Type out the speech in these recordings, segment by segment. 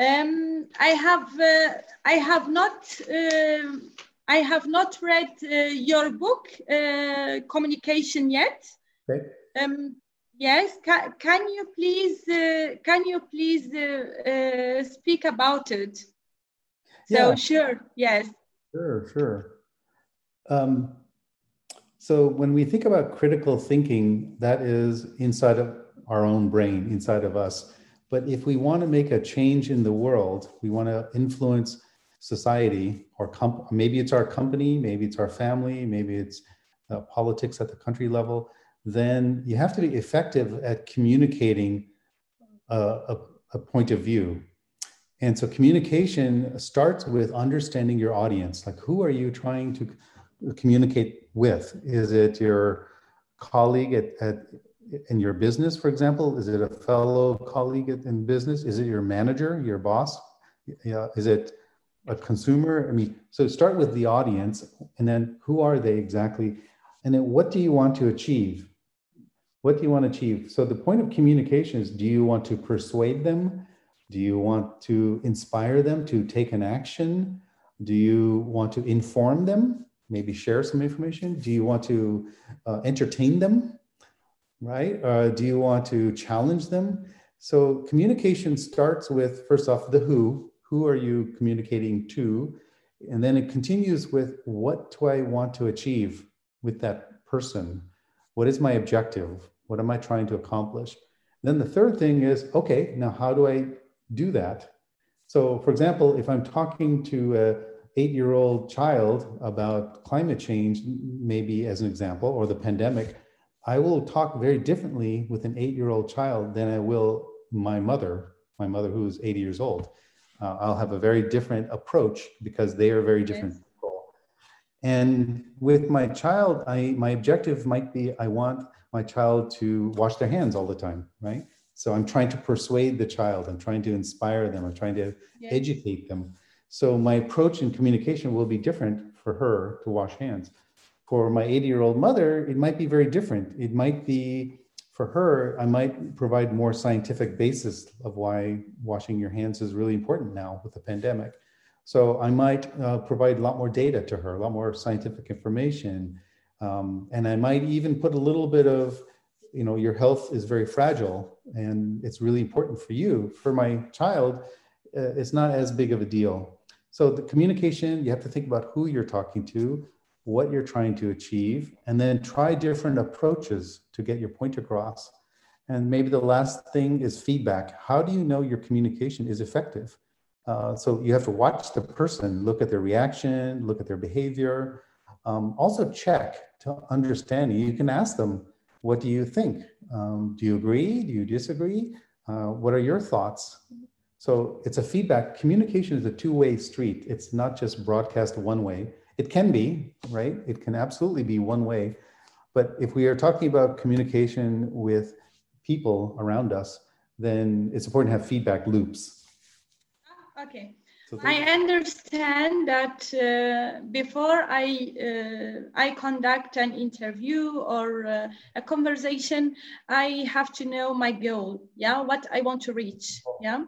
Um, I have uh, I have not uh, I have not read uh, your book uh, communication yet. Okay. Um, yes, can, can you please uh, can you please uh, speak about it? So Yeah. sure, yes. Sure, sure. Um, so when we think about critical thinking, that is inside of our own brain, inside of us. But if we want to make a change in the world, we want to influence society or comp- maybe it's our company, maybe it's our family, maybe it's uh, politics at the country level, then you have to be effective at communicating a, a, a point of view. And so communication starts with understanding your audience. Like, who are you trying to communicate with? Is it your colleague at, at in your business, for example? Is it a fellow colleague in business? Is it your manager, your boss? Yeah, is it a consumer? I mean, so start with the audience, and then who are they exactly? And then what do you want to achieve? What do you want to achieve? So the point of communication is: Do you want to persuade them? Do you want to inspire them to take an action? Do you want to inform them? Maybe share some information? Do you want to uh, entertain them? Right? Uh, do you want to challenge them? So communication starts with first off the who. Who are you communicating to? And then it continues with what do I want to achieve with that person? What is my objective? What am I trying to accomplish? Then the third thing is okay, now how do I do that? So, for example, if I'm talking to a eight year old child about climate change, maybe as an example, or the pandemic, I will talk very differently with an eight year old child than I will my mother, my mother who's 80 years old. Uh, I'll have a very different approach because they are very different Yes. people. And with my child, I my objective might be I want my child to wash their hands all the time, right? So I'm trying to persuade the child, I'm trying to inspire them, I'm trying to Yes. educate them. So my approach in communication will be different for her to wash hands. For my 80 year old mother, it might be very different. It might be for her, I might provide more scientific basis of why washing your hands is really important now with the pandemic. So I might uh, provide a lot more data to her, a lot more scientific information. Um, and I might even put a little bit of, you know, your health is very fragile and it's really important for you. For my child, uh, it's not as big of a deal. So the communication, you have to think about who you're talking to, what you're trying to achieve, and then try different approaches to get your point across. And maybe the last thing is feedback. How do you know your communication is effective? Uh, so you have to watch the person, look at their reaction, look at their behavior. Um, also check to understand. You can ask them, "What do you think? Um, do you agree? Do you disagree? Uh, what are your thoughts?" So it's a feedback. Communication is a two-way street. It's not just broadcast one way. It can be, right? It can absolutely be one way. But if we are talking about communication with people around us, then it's important to have feedback loops. Okay. So I understand that uh, before I uh, I conduct an interview or uh, a conversation, I have to know my goal. Yeah, what I want to reach. Yeah,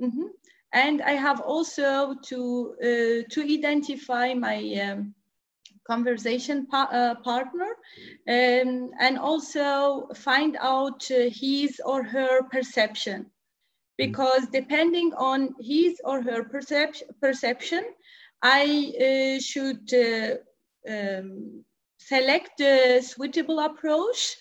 Mhm. And I have also to uh, to identify my um, conversation pa- uh, partner, um, and also find out uh, his or her perception because depending on his or her perception, perception I uh, should uh, um, select a suitable approach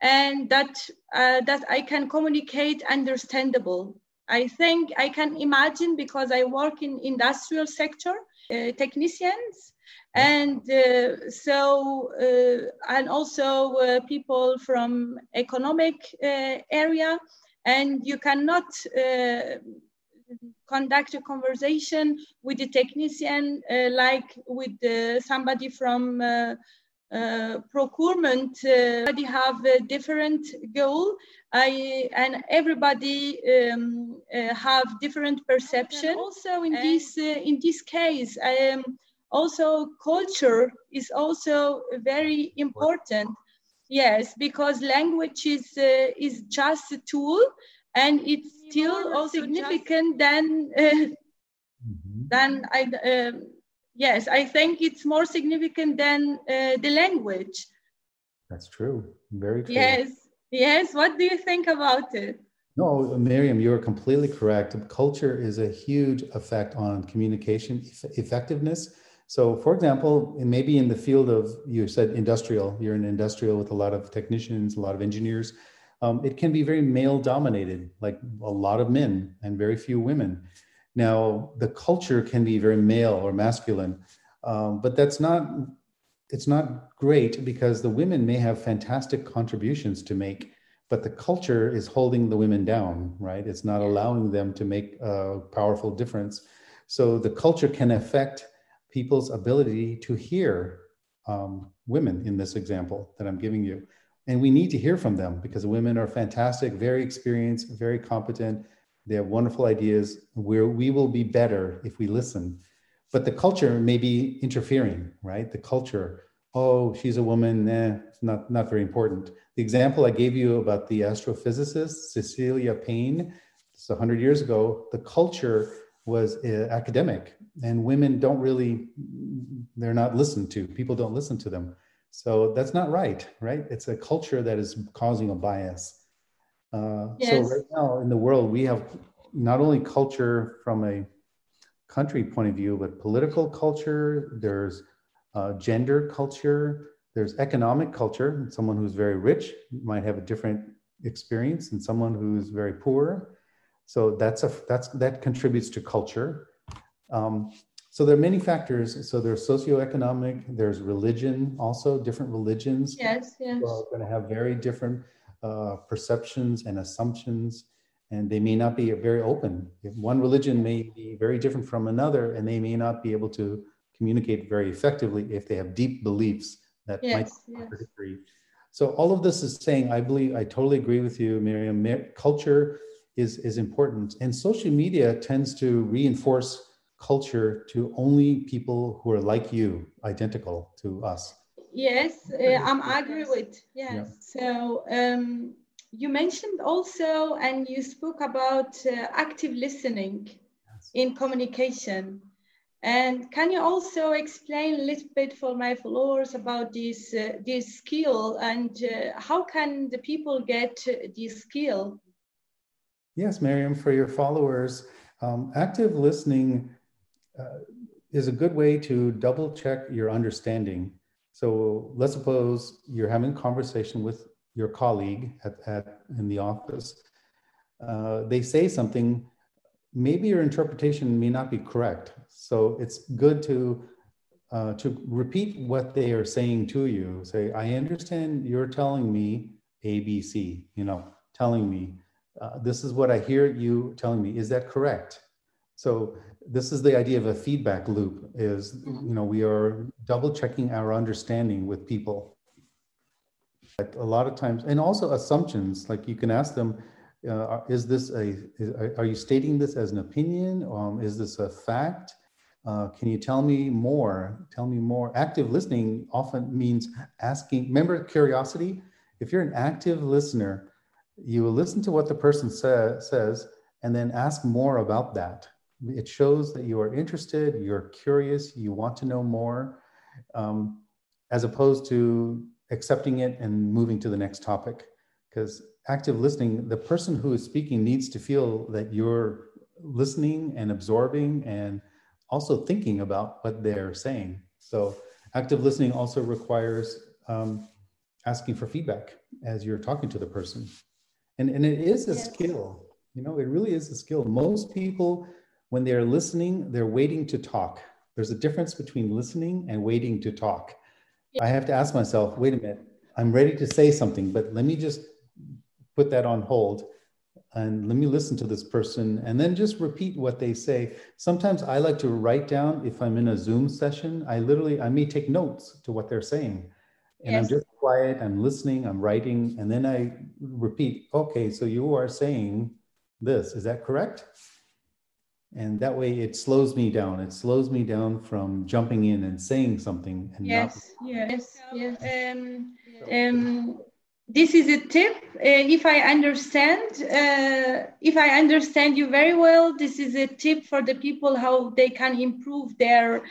and that uh, that I can communicate understandable. I think I can imagine because I work in industrial sector, uh, technicians, and uh, so uh, and also uh, people from economic uh, area. And you cannot uh, conduct a conversation with the technician like with somebody from uh, procurement uh, everybody have a different goal I, and everybody um, uh, have different perception also in this uh, in this case um, also culture is also very important Yes, because language is uh, is just a tool, and it's still more significant than uh, mm-hmm. than I. Yes, I think it's more significant than uh, the language. That's true. Very true. Yes. Yes. What do you think about it? No, Miriam, you're completely correct. Culture is a huge effect on communication effectiveness. So, for example, maybe in the field of, you said industrial, you're an industrial with a lot of technicians, a lot of engineers. Um, it can be very male dominated, like a lot of men and very few women. Now, the culture can be very male or masculine, um, but that's not, it's not great because the women may have fantastic contributions to make but the culture is holding the women down, right? It's not allowing them to make a powerful difference. So the culture can affect people's ability to hear um, women in this example that I'm giving you. And we need to hear from them because women are fantastic, very experienced, very competent. They have wonderful ideas. Where we will be better if we listen. But the culture may be interfering, right? The culture oh, she's a woman, eh, not, not very important. The example I gave you about the astrophysicist, Cecilia Payne, it's 100 years ago, the culture was uh, academic and women don't really, they're not listened to. People don't listen to them. So that's not right, right? It's a culture that is causing a bias. Uh, yes. So right now in the world, we have not only culture from a country point of view, but political culture. There's uh, gender culture, there's economic culture. Someone who's very rich might have a different experience than someone who's very poor. So that's a that's that contributes to culture. Um, so there are many factors. So there's socioeconomic, there's religion, also different religions. Yes, yes. are going to have very different uh, perceptions and assumptions, and they may not be very open. If one religion may be very different from another, and they may not be able to communicate very effectively if they have deep beliefs that yes, might be contradictory. Yes. So all of this is saying, I believe, I totally agree with you, Miriam. Culture is is important, and social media tends to reinforce culture to only people who are like you, identical to us. Yes, uh, I'm agree with. Yes. Yeah. So um, you mentioned also, and you spoke about uh, active listening yes. in communication. And can you also explain a little bit for my followers about this uh, this skill and uh, how can the people get this skill? Yes, Miriam, for your followers, um, active listening uh, is a good way to double check your understanding. So let's suppose you're having a conversation with your colleague at, at in the office. Uh, they say something maybe your interpretation may not be correct. So it's good to uh, to repeat what they are saying to you. Say, I understand you're telling me ABC. You know, telling me uh, this is what I hear you telling me. Is that correct? So this is the idea of a feedback loop. Is you know we are double checking our understanding with people. Like a lot of times, and also assumptions. Like you can ask them uh, is this a, is, are you stating this as an opinion? Um, is this a fact? Uh, can you tell me more? Tell me more. Active listening often means asking, remember curiosity? If you're an active listener, you will listen to what the person say, says and then ask more about that. It shows that you are interested, you're curious, you want to know more, um, as opposed to accepting it and moving to the next topic. Because active listening, the person who is speaking needs to feel that you're listening and absorbing and also thinking about what they're saying. So, active listening also requires um, asking for feedback as you're talking to the person. And, and it is a yes. skill, you know, it really is a skill. Most people, when they're listening, they're waiting to talk. There's a difference between listening and waiting to talk. I have to ask myself, wait a minute, I'm ready to say something, but let me just put that on hold and let me listen to this person and then just repeat what they say sometimes i like to write down if i'm in a zoom session i literally i may take notes to what they're saying and yes. i'm just quiet i'm listening i'm writing and then i repeat okay so you are saying this is that correct and that way it slows me down it slows me down from jumping in and saying something and yes not- yes yes um, um this is a tip. Uh, if I understand, uh, if I understand you very well, this is a tip for the people how they can improve their uh,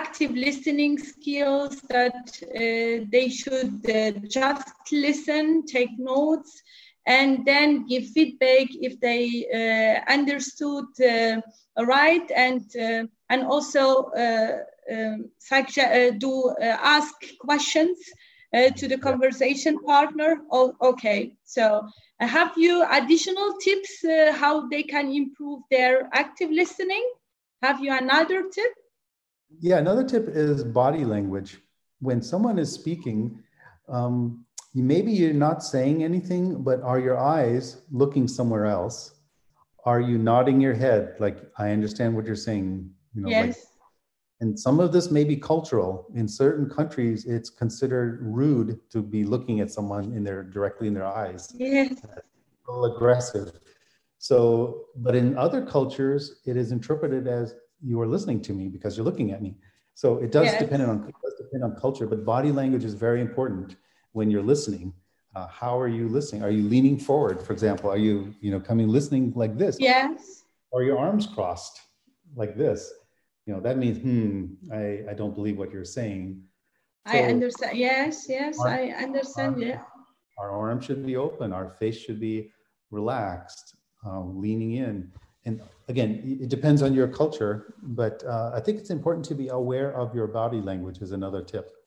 active listening skills. That uh, they should uh, just listen, take notes, and then give feedback if they uh, understood right, and and also um, do ask questions uh, to the conversation partner. Oh, okay, so uh, have you additional tips uh, how they can improve their active listening? Have you another tip? Yeah, another tip is body language. When someone is speaking, um, maybe you're not saying anything, but are your eyes looking somewhere else? Are you nodding your head like I understand what you're saying? You know, yes. Like, and some of this may be cultural in certain countries it's considered rude to be looking at someone in their directly in their eyes yes aggressive so but in other cultures it is interpreted as you are listening to me because you're looking at me so it does yes. depend on it does depend on culture but body language is very important when you're listening uh, how are you listening? Are you leaning forward? For example are you you know coming listening like this? Yes. Or your arms crossed like this? You know that means hmm i i don't believe what you're saying. So i understand yes yes our, i understand our, yeah our arm should be open. Our face should be relaxed um, leaning in. And again it depends on your culture but uh, i think it's important to be aware of your body language is another tip